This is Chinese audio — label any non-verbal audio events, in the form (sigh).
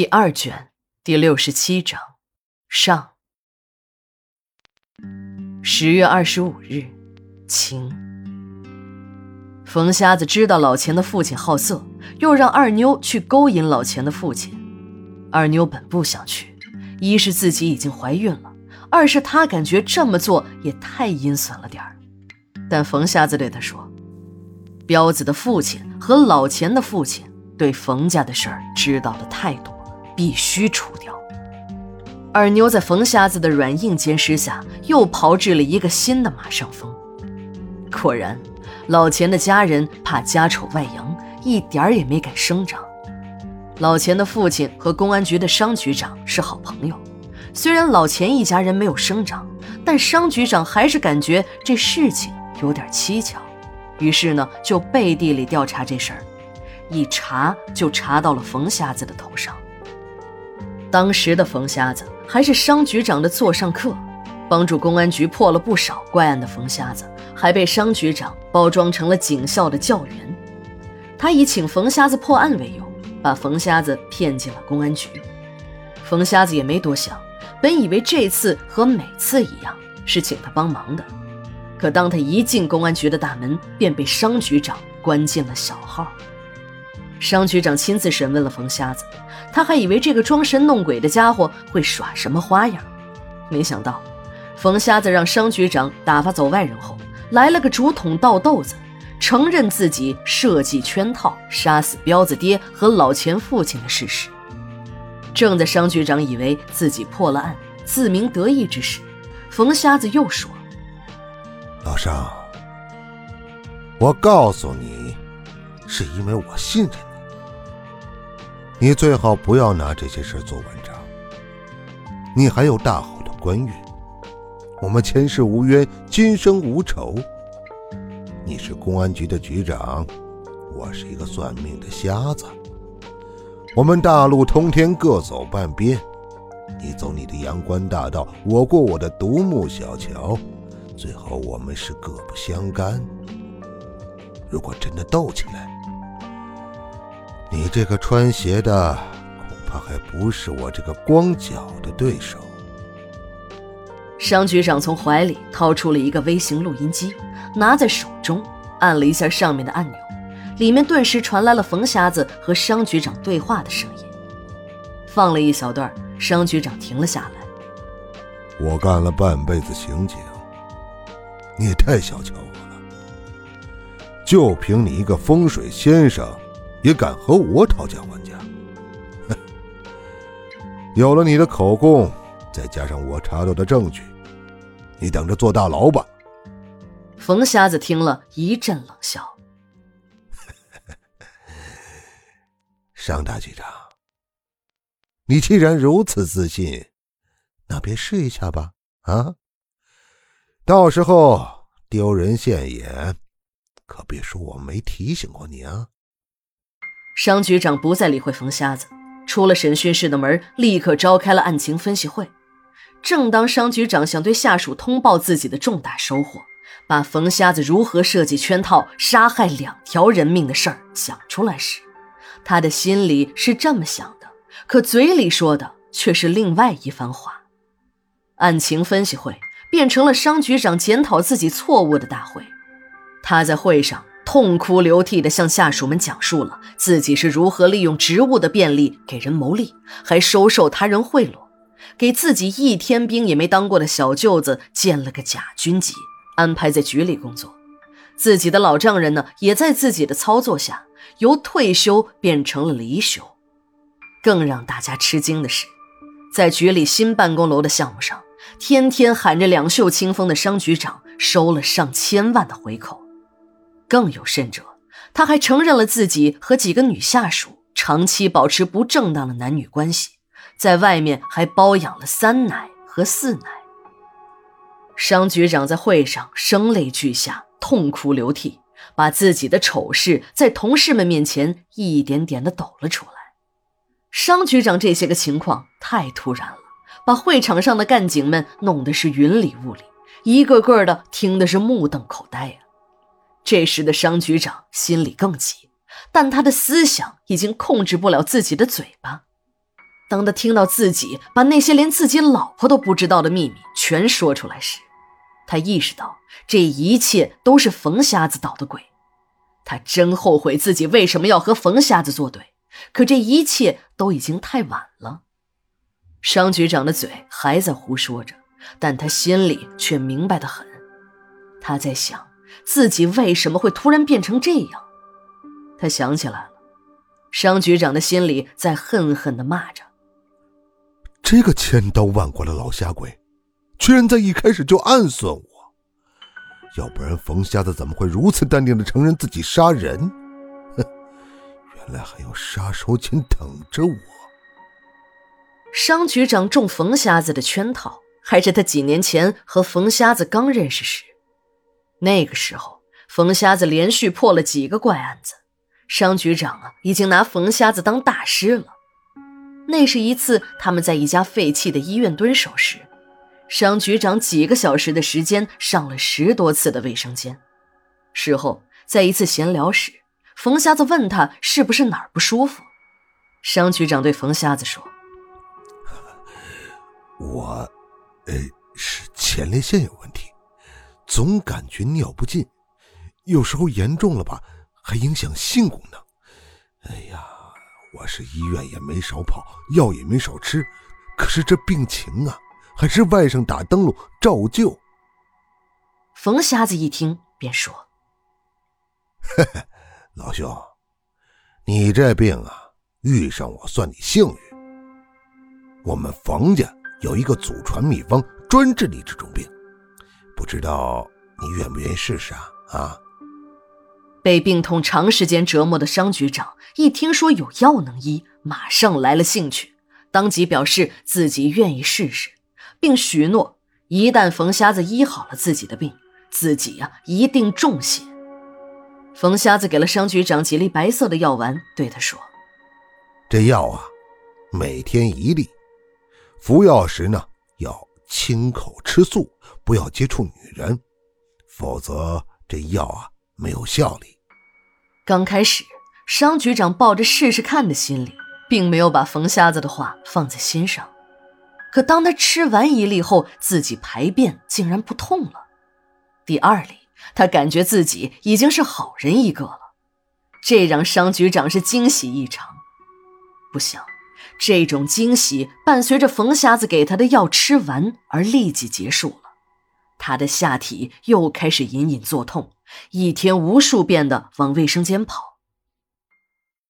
第二卷第六十七章上。十月二十五日，晴。冯瞎子知道老钱的父亲好色，又让二妞去勾引老钱的父亲。二妞本不想去，一是自己已经怀孕了，二是她感觉这么做也太阴损了点儿。但冯瞎子对她说：“彪子的父亲和老钱的父亲对冯家的事儿知道的太多，必须除掉。”二妞在冯瞎子的软硬兼施下，又炮制了一个新的马上风。果然。老钱的家人怕家丑外扬，一点儿也没敢声张。老钱的父亲和公安局的商局长是好朋友，虽然老钱一家人没有声张，但商局长还是感觉这事情有点蹊跷，于是呢就背地里调查这事儿，一查就查到了冯瞎子的头上。当时的冯瞎子还是商局长的座上客。帮助公安局破了不少怪案的冯瞎子，还被商局长包装成了警校的教员。他以请冯瞎子破案为由，把冯瞎子骗进了公安局。冯瞎子也没多想，本以为这次和每次一样是请他帮忙的，可当他一进公安局的大门，便被商局长关进了小号。商局长亲自审问了冯瞎子，他还以为这个装神弄鬼的家伙会耍什么花样，没想到。冯瞎子让商局长打发走外人后，来了个竹筒倒豆子，承认自己设计圈套杀死彪子爹和老钱父亲的事实。正在商局长以为自己破了案、自鸣得意之时，冯瞎子又说：“老商，我告诉你，是因为我信任你。你最好不要拿这些事做文章。你还有大好的官运。”我们前世无冤，今生无仇。你是公安局的局长，我是一个算命的瞎子。我们大路通天，各走半边。你走你的阳关大道，我过我的独木小桥，最后我们是各不相干。如果真的斗起来，你这个穿鞋的，恐怕还不是我这个光脚的对手。商局长从怀里掏出了一个微型录音机，拿在手中，按了一下上面的按钮，里面顿时传来了冯瞎子和商局长对话的声音。放了一小段，商局长停了下来：“我干了半辈子刑警，你也太小瞧我了。就凭你一个风水先生，也敢和我讨价还价？哼！(laughs) 有了你的口供，再加上我查到的证据。”你等着坐大牢吧！冯瞎子听了一阵冷笑。(laughs) 商大局长，你既然如此自信，那便试一下吧！啊，到时候丢人现眼，可别说我没提醒过你啊！商局长不再理会冯瞎子，出了审讯室的门，立刻召开了案情分析会。正当商局长想对下属通报自己的重大收获，把冯瞎子如何设计圈套杀害两条人命的事儿讲出来时，他的心里是这么想的，可嘴里说的却是另外一番话。案情分析会变成了商局长检讨自己错误的大会。他在会上痛哭流涕地向下属们讲述了自己是如何利用职务的便利给人谋利，还收受他人贿赂。给自己一天兵也没当过的小舅子建了个假军级，安排在局里工作。自己的老丈人呢，也在自己的操作下由退休变成了离休。更让大家吃惊的是，在局里新办公楼的项目上，天天喊着两袖清风的商局长收了上千万的回扣。更有甚者，他还承认了自己和几个女下属长期保持不正当的男女关系。在外面还包养了三奶和四奶。商局长在会上声泪俱下，痛哭流涕，把自己的丑事在同事们面前一点点的抖了出来。商局长这些个情况太突然了，把会场上的干警们弄得是云里雾里，一个个的听的是目瞪口呆呀。这时的商局长心里更急，但他的思想已经控制不了自己的嘴巴。当他听到自己把那些连自己老婆都不知道的秘密全说出来时，他意识到这一切都是冯瞎子捣的鬼。他真后悔自己为什么要和冯瞎子作对，可这一切都已经太晚了。商局长的嘴还在胡说着，但他心里却明白的很。他在想自己为什么会突然变成这样。他想起来了，商局长的心里在恨恨的骂着。这个千刀万剐的老瞎鬼，居然在一开始就暗算我。要不然冯瞎子怎么会如此淡定的承认自己杀人？哼，原来还有杀手锏等着我。商局长中冯瞎子的圈套，还是他几年前和冯瞎子刚认识时。那个时候，冯瞎子连续破了几个怪案子，商局长啊，已经拿冯瞎子当大师了。那是一次，他们在一家废弃的医院蹲守时，商局长几个小时的时间上了十多次的卫生间。事后，在一次闲聊时，冯瞎子问他是不是哪儿不舒服，商局长对冯瞎子说：“ (laughs) 我，呃，是前列腺有问题，总感觉尿不尽，有时候严重了吧，还影响性功能。哎呀。”我是医院也没少跑，药也没少吃，可是这病情啊，还是外甥打灯笼照旧。冯瞎子一听便说：“嘿嘿，老兄，你这病啊，遇上我算你幸运。我们冯家有一个祖传秘方，专治你这种病，不知道你愿不愿意试试啊？啊？”被病痛长时间折磨的商局长一听说有药能医，马上来了兴趣，当即表示自己愿意试试，并许诺一旦冯瞎子医好了自己的病，自己呀一定重谢。冯瞎子给了商局长几粒白色的药丸，对他说：“这药啊，每天一粒，服药时呢要亲口吃素，不要接触女人，否则这药啊。”没有效力。刚开始，商局长抱着试试看的心理，并没有把冯瞎子的话放在心上。可当他吃完一粒后，自己排便竟然不痛了。第二粒，他感觉自己已经是好人一个了，这让商局长是惊喜异常。不想，这种惊喜伴随着冯瞎子给他的药吃完而立即结束了，他的下体又开始隐隐作痛。一天无数遍的往卫生间跑，